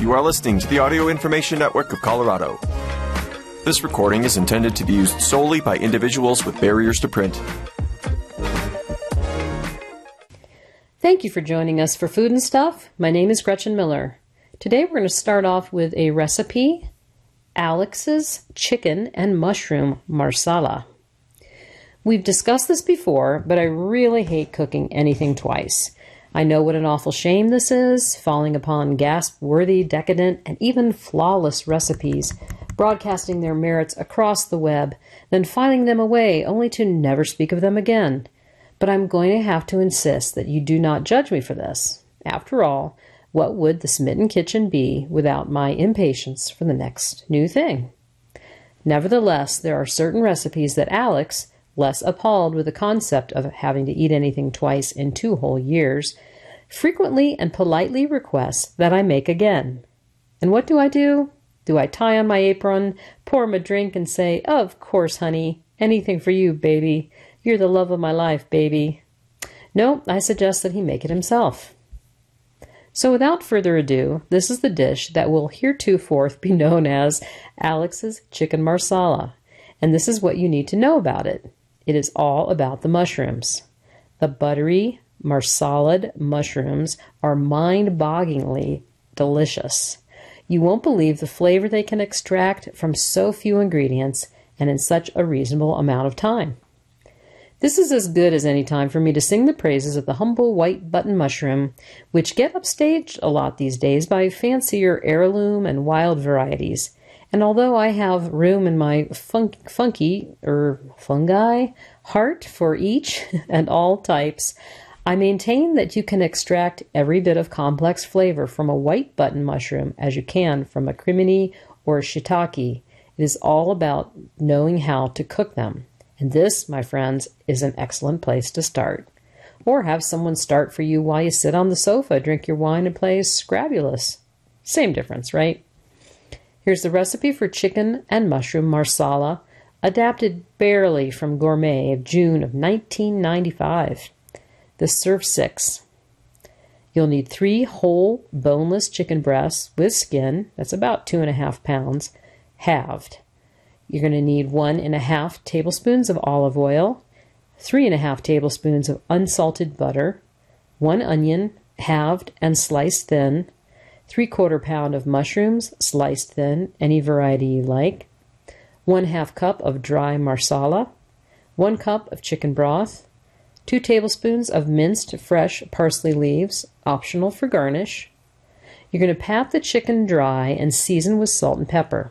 You are listening to the Audio Information Network of Colorado. This recording is intended to be used solely by individuals with barriers to print. Thank you for joining us for Food and Stuff. My name is Gretchen Miller. Today we're going to start off with a recipe Alex's Chicken and Mushroom Marsala. We've discussed this before, but I really hate cooking anything twice. I know what an awful shame this is, falling upon gasp worthy, decadent, and even flawless recipes, broadcasting their merits across the web, then filing them away only to never speak of them again. But I'm going to have to insist that you do not judge me for this. After all, what would the smitten kitchen be without my impatience for the next new thing? Nevertheless, there are certain recipes that Alex, less appalled with the concept of having to eat anything twice in two whole years, frequently and politely requests that I make again. And what do I do? Do I tie on my apron, pour him a drink, and say, Of course, honey, anything for you, baby. You're the love of my life, baby. No, I suggest that he make it himself. So, without further ado, this is the dish that will heretofore be known as Alex's Chicken Marsala, and this is what you need to know about it. It is all about the mushrooms. The buttery, marsalad mushrooms are mind bogglingly delicious. You won't believe the flavor they can extract from so few ingredients and in such a reasonable amount of time. This is as good as any time for me to sing the praises of the humble white button mushroom, which get upstaged a lot these days by fancier heirloom and wild varieties, and although I have room in my fun- funky or fungi heart for each and all types, I maintain that you can extract every bit of complex flavor from a white button mushroom as you can from a crimini or shiitake. It is all about knowing how to cook them. And this, my friends, is an excellent place to start. Or have someone start for you while you sit on the sofa, drink your wine, and play Scrabulous. Same difference, right? Here's the recipe for chicken and mushroom marsala, adapted barely from Gourmet of June of 1995. This serves six. You'll need three whole boneless chicken breasts with skin, that's about two and a half pounds, halved. You're going to need one and a half tablespoons of olive oil, three and a half tablespoons of unsalted butter, one onion, halved and sliced thin, 3 quarter pound of mushrooms, sliced thin, any variety you like, 1 half cup of dry marsala, 1 cup of chicken broth, 2 tablespoons of minced fresh parsley leaves, optional for garnish. You're going to pat the chicken dry and season with salt and pepper.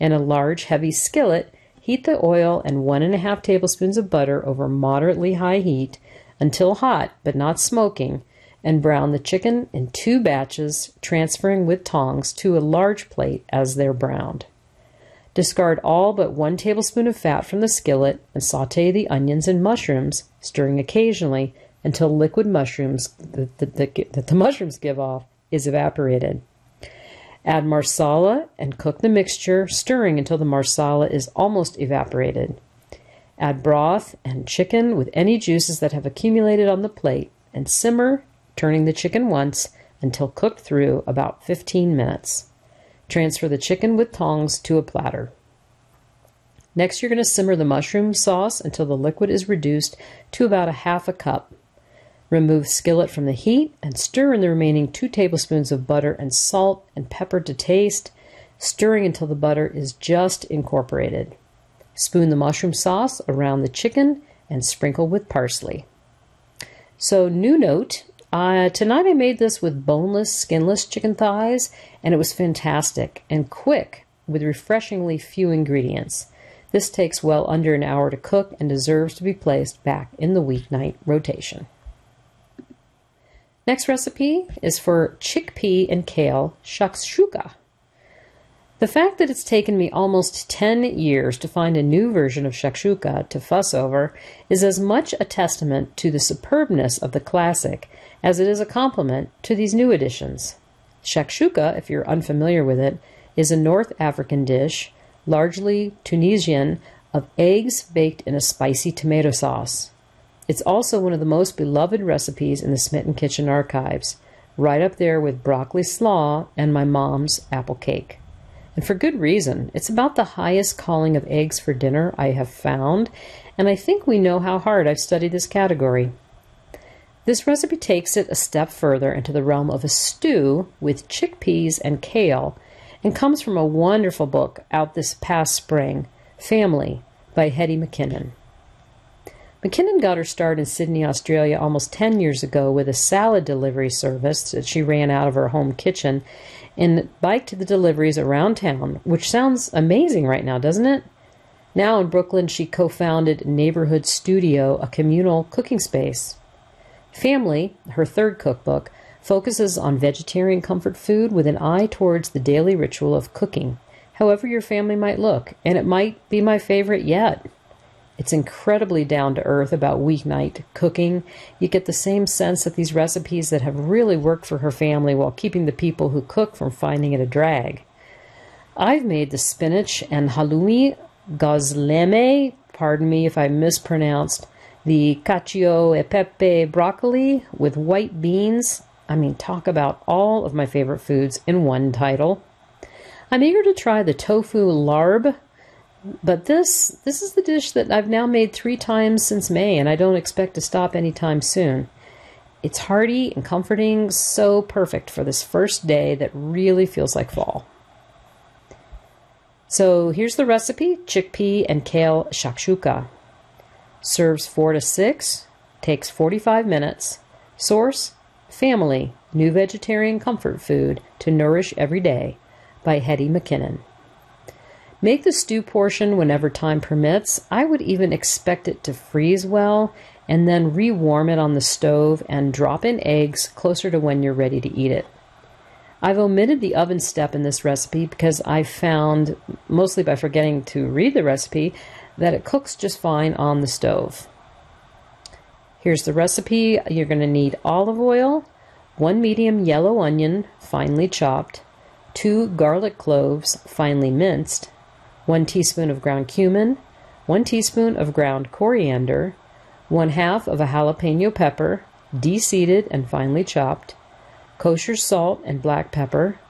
In a large, heavy skillet, heat the oil and one and a half tablespoons of butter over moderately high heat until hot but not smoking and brown the chicken in two batches, transferring with tongs to a large plate as they're browned. Discard all but one tablespoon of fat from the skillet and saute the onions and mushrooms, stirring occasionally until liquid mushrooms that the, the, that the mushrooms give off is evaporated. Add marsala and cook the mixture, stirring until the marsala is almost evaporated. Add broth and chicken with any juices that have accumulated on the plate and simmer turning the chicken once until cooked through about 15 minutes. Transfer the chicken with tongs to a platter. Next, you're going to simmer the mushroom sauce until the liquid is reduced to about a half a cup. Remove skillet from the heat and stir in the remaining 2 tablespoons of butter and salt and pepper to taste, stirring until the butter is just incorporated. Spoon the mushroom sauce around the chicken and sprinkle with parsley. So, new note uh, tonight I made this with boneless, skinless chicken thighs, and it was fantastic and quick with refreshingly few ingredients. This takes well under an hour to cook and deserves to be placed back in the weeknight rotation. Next recipe is for chickpea and kale shakshuka. The fact that it's taken me almost 10 years to find a new version of shakshuka to fuss over is as much a testament to the superbness of the classic as it is a compliment to these new additions. Shakshuka, if you're unfamiliar with it, is a North African dish, largely Tunisian, of eggs baked in a spicy tomato sauce. It's also one of the most beloved recipes in the Smitten Kitchen archives right up there with broccoli slaw and my mom's apple cake. And for good reason. It's about the highest calling of eggs for dinner I have found, and I think we know how hard I've studied this category. This recipe takes it a step further into the realm of a stew with chickpeas and kale and comes from a wonderful book out this past spring, Family by Hetty McKinnon. McKinnon got her start in Sydney, Australia almost 10 years ago with a salad delivery service that she ran out of her home kitchen and biked the deliveries around town, which sounds amazing right now, doesn't it? Now in Brooklyn, she co founded Neighborhood Studio, a communal cooking space. Family, her third cookbook, focuses on vegetarian comfort food with an eye towards the daily ritual of cooking, however your family might look, and it might be my favorite yet. It's incredibly down to earth about weeknight cooking. You get the same sense that these recipes that have really worked for her family while keeping the people who cook from finding it a drag. I've made the spinach and halloumi gozleme, pardon me if I mispronounced, the cacio e pepe broccoli with white beans. I mean, talk about all of my favorite foods in one title. I'm eager to try the tofu larb but this this is the dish that I've now made three times since May, and I don't expect to stop anytime soon. It's hearty and comforting, so perfect for this first day that really feels like fall. So here's the recipe chickpea and kale shakshuka. Serves 4 to 6, takes 45 minutes. Source Family New Vegetarian Comfort Food to Nourish Every Day by Hetty McKinnon. Make the stew portion whenever time permits. I would even expect it to freeze well and then rewarm it on the stove and drop in eggs closer to when you're ready to eat it. I've omitted the oven step in this recipe because I found, mostly by forgetting to read the recipe, that it cooks just fine on the stove. Here's the recipe. You're going to need olive oil, one medium yellow onion, finely chopped, two garlic cloves, finely minced, 1 teaspoon of ground cumin, 1 teaspoon of ground coriander, 1 half of a jalapeno pepper, deseeded and finely chopped, kosher salt and black pepper,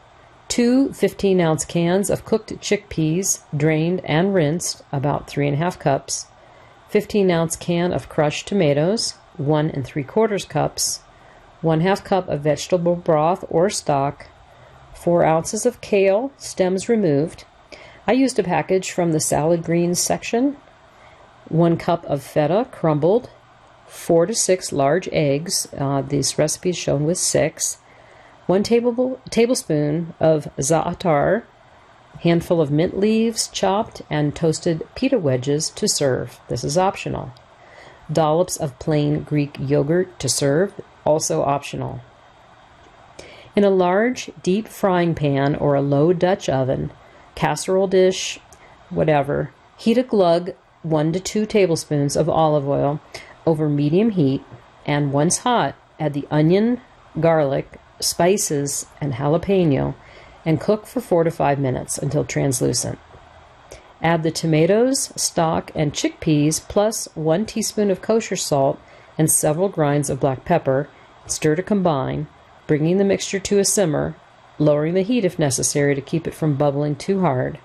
two 15 ounce cans of cooked chickpeas, drained and rinsed, about 3.5 cups, 15 ounce can of crushed tomatoes, 1 and 3 quarters cups, 1 half cup of vegetable broth or stock, 4 ounces of kale, stems removed, I used a package from the salad greens section, one cup of feta crumbled, four to six large eggs. Uh, this recipe is shown with six. One table, tablespoon of za'atar, handful of mint leaves chopped, and toasted pita wedges to serve. This is optional. Dollops of plain Greek yogurt to serve, also optional. In a large, deep frying pan or a low Dutch oven, casserole dish, whatever. Heat a glug, one to two tablespoons of olive oil over medium heat, and once hot, add the onion, garlic, spices, and jalapeno, and cook for four to five minutes until translucent. Add the tomatoes, stock, and chickpeas, plus one teaspoon of kosher salt and several grinds of black pepper. Stir to combine, bringing the mixture to a simmer lowering the heat if necessary to keep it from bubbling too hard.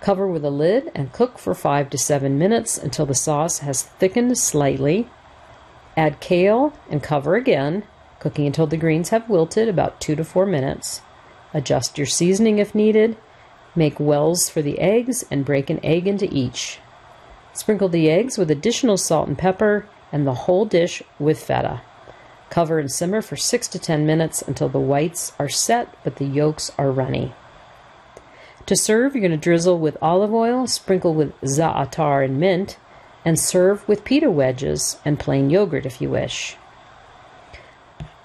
Cover with a lid and cook for 5 to 7 minutes until the sauce has thickened slightly. Add kale and cover again, cooking until the greens have wilted about 2 to 4 minutes. Adjust your seasoning if needed. Make wells for the eggs and break an egg into each. Sprinkle the eggs with additional salt and pepper and the whole dish with feta. Cover and simmer for 6 to 10 minutes until the whites are set but the yolks are runny. To serve, you're going to drizzle with olive oil, sprinkle with za'atar and mint, and serve with pita wedges and plain yogurt if you wish.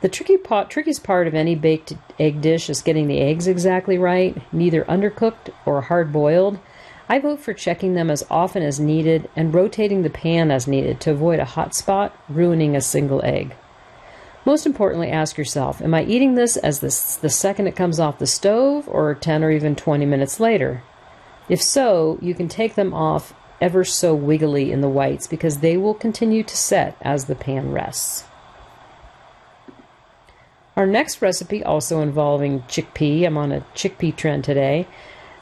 The tricky pot, trickiest part of any baked egg dish is getting the eggs exactly right, neither undercooked or hard boiled. I vote for checking them as often as needed and rotating the pan as needed to avoid a hot spot ruining a single egg. Most importantly, ask yourself Am I eating this as this, the second it comes off the stove or 10 or even 20 minutes later? If so, you can take them off ever so wiggly in the whites because they will continue to set as the pan rests. Our next recipe, also involving chickpea, I'm on a chickpea trend today.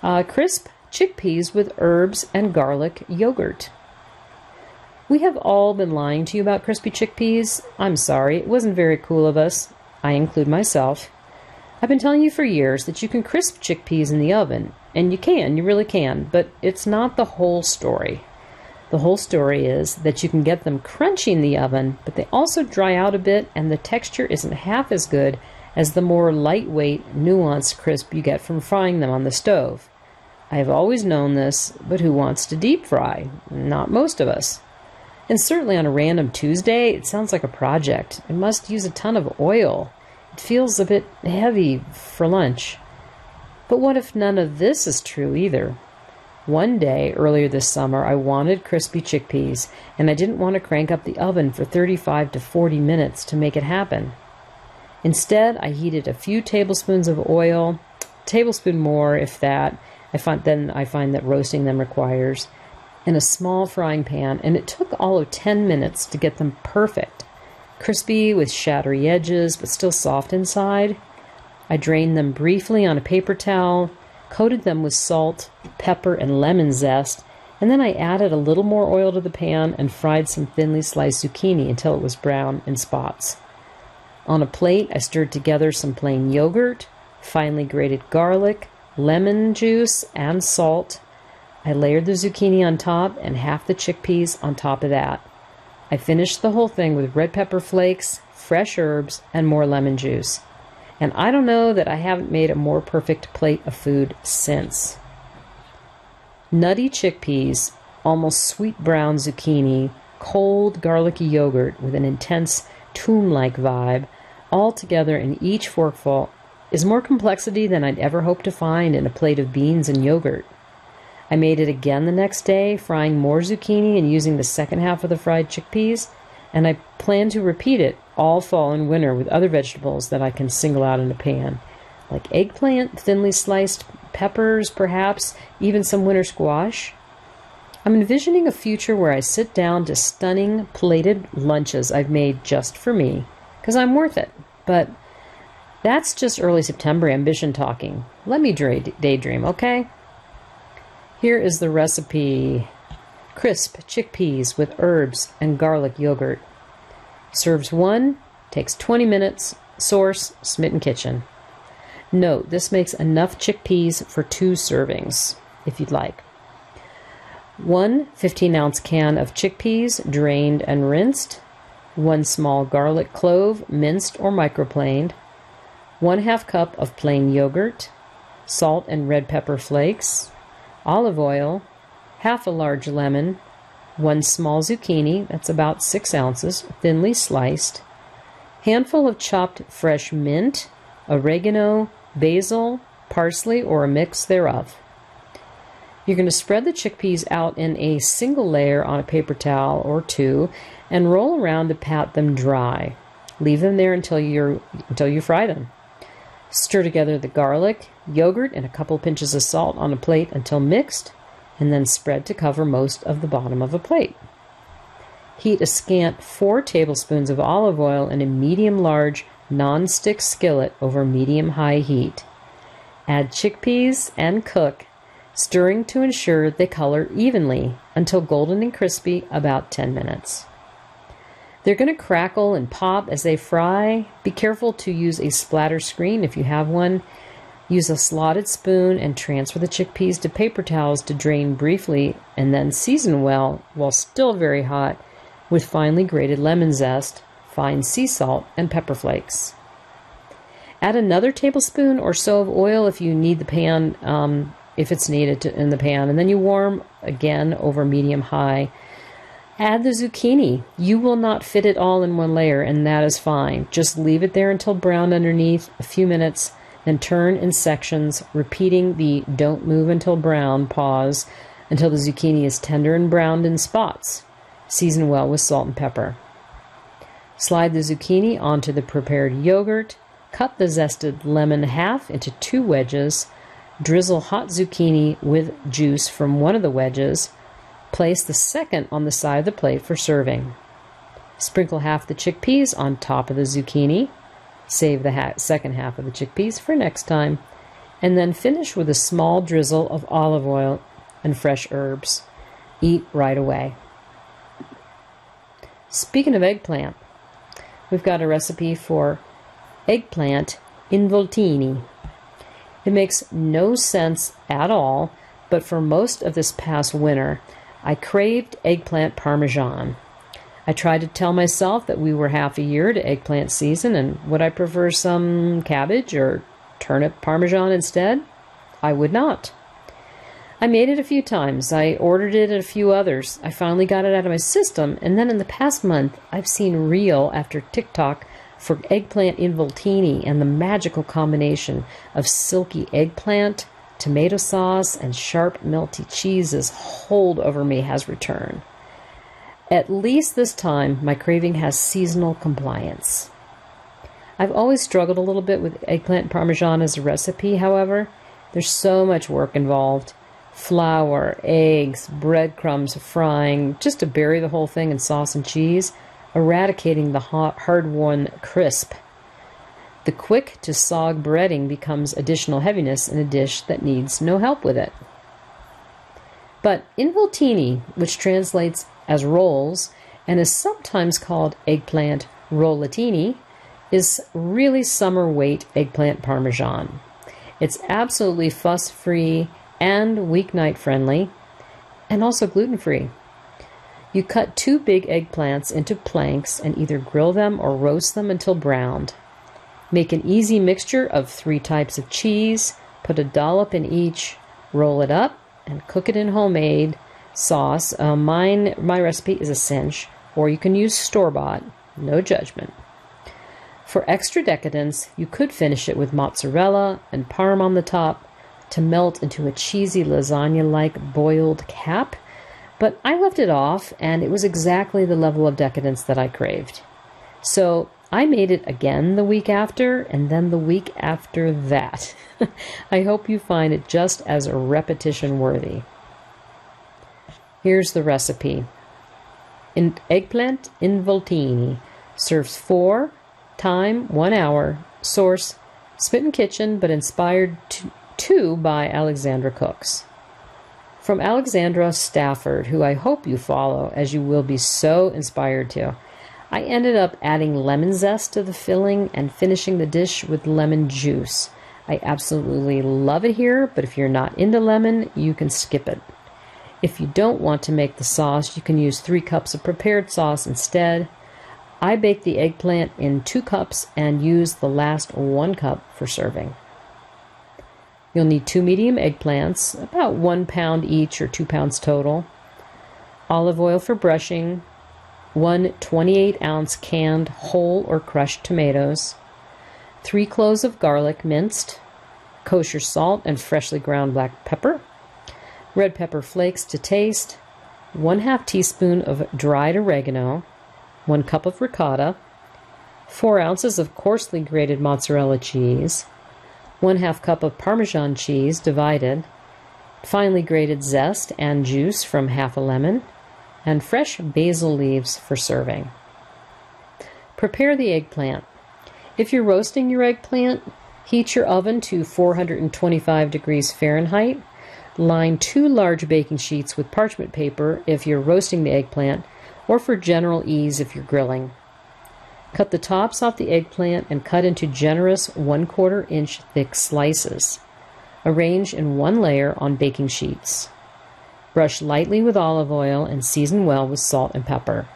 Uh, crisp chickpeas with herbs and garlic yogurt. We have all been lying to you about crispy chickpeas. I'm sorry, it wasn't very cool of us. I include myself. I've been telling you for years that you can crisp chickpeas in the oven, and you can, you really can, but it's not the whole story. The whole story is that you can get them crunchy in the oven, but they also dry out a bit, and the texture isn't half as good as the more lightweight, nuanced crisp you get from frying them on the stove. I have always known this, but who wants to deep fry? Not most of us. And certainly on a random Tuesday, it sounds like a project. It must use a ton of oil. It feels a bit heavy for lunch. But what if none of this is true either? One day earlier this summer, I wanted crispy chickpeas, and I didn't want to crank up the oven for 35 to 40 minutes to make it happen. Instead, I heated a few tablespoons of oil, tablespoon more if that. I find then I find that roasting them requires in a small frying pan, and it took all of 10 minutes to get them perfect. Crispy with shattery edges, but still soft inside. I drained them briefly on a paper towel, coated them with salt, pepper, and lemon zest, and then I added a little more oil to the pan and fried some thinly sliced zucchini until it was brown in spots. On a plate, I stirred together some plain yogurt, finely grated garlic, lemon juice, and salt, I layered the zucchini on top and half the chickpeas on top of that. I finished the whole thing with red pepper flakes, fresh herbs, and more lemon juice. And I don't know that I haven't made a more perfect plate of food since. Nutty chickpeas, almost sweet brown zucchini, cold garlicky yogurt with an intense tomb like vibe, all together in each forkful, is more complexity than I'd ever hoped to find in a plate of beans and yogurt. I made it again the next day, frying more zucchini and using the second half of the fried chickpeas, and I plan to repeat it all fall and winter with other vegetables that I can single out in a pan, like eggplant, thinly sliced peppers, perhaps even some winter squash. I'm envisioning a future where I sit down to stunning plated lunches I've made just for me, because I'm worth it. But that's just early September ambition talking. Let me daydream, okay? Here is the recipe crisp chickpeas with herbs and garlic yogurt. Serves one, takes 20 minutes. Source Smitten Kitchen. Note this makes enough chickpeas for two servings, if you'd like. One 15 ounce can of chickpeas, drained and rinsed. One small garlic clove, minced or microplaned. One half cup of plain yogurt. Salt and red pepper flakes olive oil, half a large lemon, one small zucchini, that's about six ounces, thinly sliced, handful of chopped fresh mint, oregano, basil, parsley, or a mix thereof. You're going to spread the chickpeas out in a single layer on a paper towel or two and roll around to pat them dry. Leave them there until you until you fry them. Stir together the garlic, yogurt, and a couple pinches of salt on a plate until mixed, and then spread to cover most of the bottom of a plate. Heat a scant 4 tablespoons of olive oil in a medium large non-stick skillet over medium high heat. Add chickpeas and cook, stirring to ensure they color evenly until golden and crispy about 10 minutes. They're going to crackle and pop as they fry. Be careful to use a splatter screen if you have one. Use a slotted spoon and transfer the chickpeas to paper towels to drain briefly and then season well while still very hot with finely grated lemon zest, fine sea salt, and pepper flakes. Add another tablespoon or so of oil if you need the pan, um, if it's needed to, in the pan, and then you warm again over medium high Add the zucchini. You will not fit it all in one layer, and that is fine. Just leave it there until brown underneath, a few minutes, then turn in sections, repeating the don't move until brown pause until the zucchini is tender and browned in spots. Season well with salt and pepper. Slide the zucchini onto the prepared yogurt. Cut the zested lemon half into two wedges. Drizzle hot zucchini with juice from one of the wedges Place the second on the side of the plate for serving. Sprinkle half the chickpeas on top of the zucchini. Save the ha- second half of the chickpeas for next time. And then finish with a small drizzle of olive oil and fresh herbs. Eat right away. Speaking of eggplant, we've got a recipe for eggplant involtini. It makes no sense at all, but for most of this past winter, I craved eggplant parmesan. I tried to tell myself that we were half a year to eggplant season and would I prefer some cabbage or turnip parmesan instead? I would not. I made it a few times. I ordered it at a few others. I finally got it out of my system, and then in the past month, I've seen reel after TikTok for eggplant involtini and the magical combination of silky eggplant, tomato sauce, and sharp melty cheeses hold over me has returned. At least this time, my craving has seasonal compliance. I've always struggled a little bit with eggplant parmesan as a recipe, however. There's so much work involved flour, eggs, breadcrumbs, frying, just to bury the whole thing in sauce and cheese, eradicating the hard won crisp. The quick to sog breading becomes additional heaviness in a dish that needs no help with it. But involtini, which translates as rolls and is sometimes called eggplant rollatini, is really summer weight eggplant parmesan. It's absolutely fuss free and weeknight friendly, and also gluten free. You cut two big eggplants into planks and either grill them or roast them until browned. Make an easy mixture of three types of cheese, put a dollop in each, roll it up, and cook it in homemade sauce. Uh, mine, my recipe is a cinch, or you can use store bought. No judgment. For extra decadence, you could finish it with mozzarella and parm on the top, to melt into a cheesy lasagna like boiled cap, but I left it off and it was exactly the level of decadence that I craved. So I made it again the week after and then the week after that. I hope you find it just as repetition worthy. Here's the recipe. In eggplant involtini serves four, time one hour, source Smitten Kitchen, but inspired to, by Alexandra Cooks. From Alexandra Stafford, who I hope you follow as you will be so inspired to. I ended up adding lemon zest to the filling and finishing the dish with lemon juice. I absolutely love it here, but if you're not into lemon, you can skip it. If you don't want to make the sauce, you can use three cups of prepared sauce instead. I bake the eggplant in two cups and use the last one cup for serving. You'll need two medium eggplants, about one pound each or two pounds total, olive oil for brushing, one 28 ounce canned whole or crushed tomatoes, three cloves of garlic minced, kosher salt and freshly ground black pepper, red pepper flakes to taste, one half teaspoon of dried oregano, one cup of ricotta, four ounces of coarsely grated mozzarella cheese, 1 half cup of Parmesan cheese divided, finely grated zest and juice from half a lemon, and fresh basil leaves for serving. Prepare the eggplant. If you're roasting your eggplant, heat your oven to 425 degrees Fahrenheit. Line two large baking sheets with parchment paper if you're roasting the eggplant, or for general ease if you're grilling. Cut the tops off the eggplant and cut into generous 1 quarter inch thick slices. Arrange in one layer on baking sheets. Brush lightly with olive oil and season well with salt and pepper.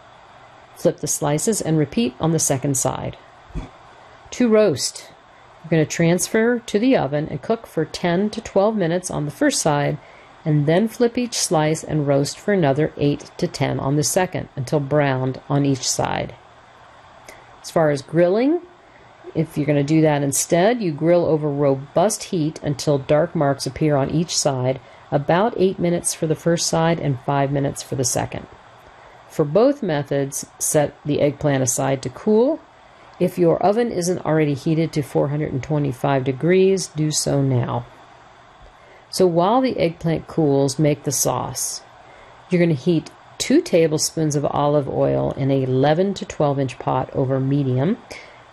Flip the slices and repeat on the second side. To roast, you're going to transfer to the oven and cook for 10 to 12 minutes on the first side and then flip each slice and roast for another 8 to 10 on the second until browned on each side. As far as grilling, if you're going to do that instead, you grill over robust heat until dark marks appear on each side, about 8 minutes for the first side and 5 minutes for the second. For both methods, set the eggplant aside to cool. If your oven isn't already heated to 425 degrees, do so now. So while the eggplant cools, make the sauce. You're going to heat 2 tablespoons of olive oil in a 11 to 12 inch pot over medium.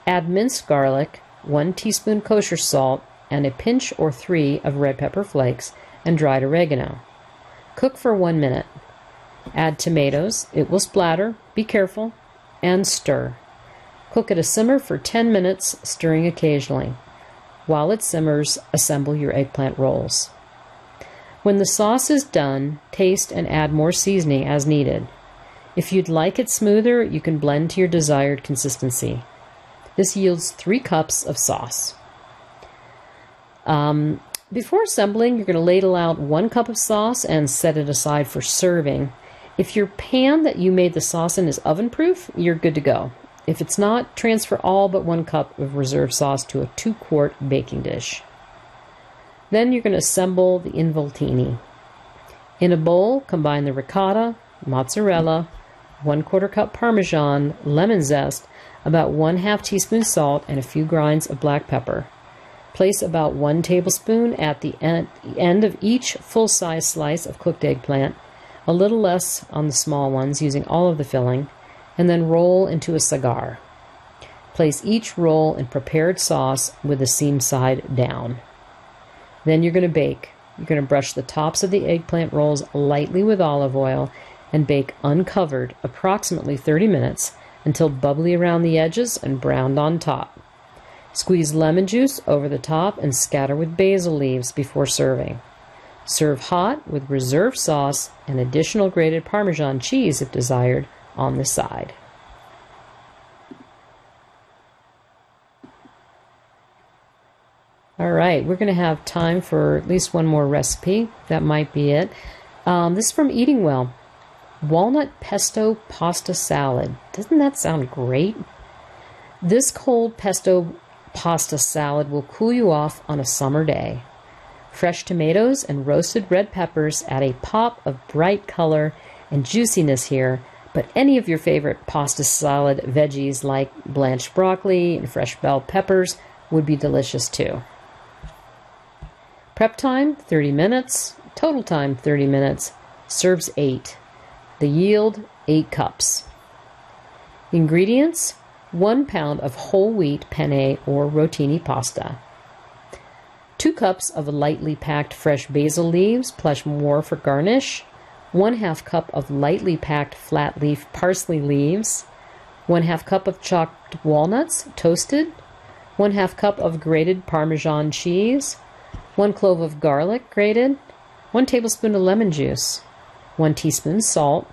Add minced garlic, 1 teaspoon kosher salt, and a pinch or three of red pepper flakes and dried oregano. Cook for one minute. Add tomatoes, it will splatter, be careful, and stir. Cook at a simmer for 10 minutes, stirring occasionally. While it simmers, assemble your eggplant rolls. When the sauce is done, taste and add more seasoning as needed. If you'd like it smoother, you can blend to your desired consistency. This yields 3 cups of sauce. Um, before assembling, you're going to ladle out 1 cup of sauce and set it aside for serving. If your pan that you made the sauce in is oven proof, you're good to go. If it's not, transfer all but 1 cup of reserve sauce to a 2 quart baking dish. Then you're going to assemble the involtini. In a bowl, combine the ricotta, mozzarella, 1 quarter cup parmesan, lemon zest, about 1 half teaspoon salt, and a few grinds of black pepper. Place about 1 tablespoon at the end of each full size slice of cooked eggplant, a little less on the small ones, using all of the filling, and then roll into a cigar. Place each roll in prepared sauce with the seam side down. Then you're going to bake. You're going to brush the tops of the eggplant rolls lightly with olive oil and bake uncovered approximately 30 minutes until bubbly around the edges and browned on top. Squeeze lemon juice over the top and scatter with basil leaves before serving. Serve hot with reserved sauce and additional grated Parmesan cheese if desired on the side. All right, we're going to have time for at least one more recipe. That might be it. Um, this is from Eating Well walnut pesto pasta salad. Doesn't that sound great? This cold pesto pasta salad will cool you off on a summer day. Fresh tomatoes and roasted red peppers add a pop of bright color and juiciness here, but any of your favorite pasta salad veggies like blanched broccoli and fresh bell peppers would be delicious too. Prep time 30 minutes, total time 30 minutes, serves 8. The yield 8 cups. Ingredients 1 pound of whole wheat penne or rotini pasta. 2 cups of lightly packed fresh basil leaves plus more for garnish. 1 half cup of lightly packed flat leaf parsley leaves. 1 half cup of chopped walnuts toasted. 1 half cup of grated parmesan cheese. 1 clove of garlic grated. 1 tablespoon of lemon juice. 1 teaspoon salt.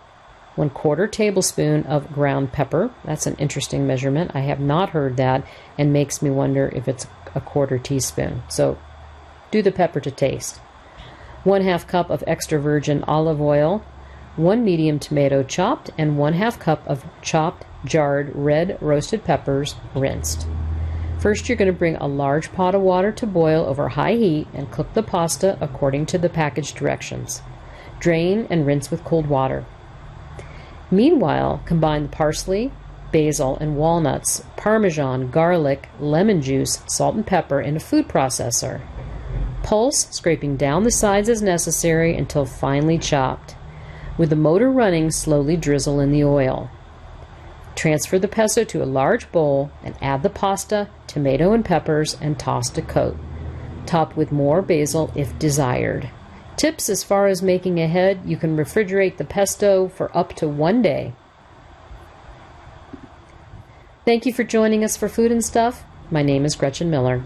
1 quarter tablespoon of ground pepper. That's an interesting measurement. I have not heard that and makes me wonder if it's a quarter teaspoon. So do the pepper to taste. 1 half cup of extra virgin olive oil, 1 medium tomato chopped, and 1 half cup of chopped jarred red roasted peppers rinsed. First, you're going to bring a large pot of water to boil over high heat and cook the pasta according to the package directions. Drain and rinse with cold water. Meanwhile, combine the parsley, basil, and walnuts, parmesan, garlic, lemon juice, salt, and pepper in a food processor. Pulse, scraping down the sides as necessary until finely chopped. With the motor running, slowly drizzle in the oil. Transfer the pesto to a large bowl and add the pasta, tomato, and peppers and toss to coat. Top with more basil if desired. Tips as far as making ahead you can refrigerate the pesto for up to one day. Thank you for joining us for Food and Stuff. My name is Gretchen Miller.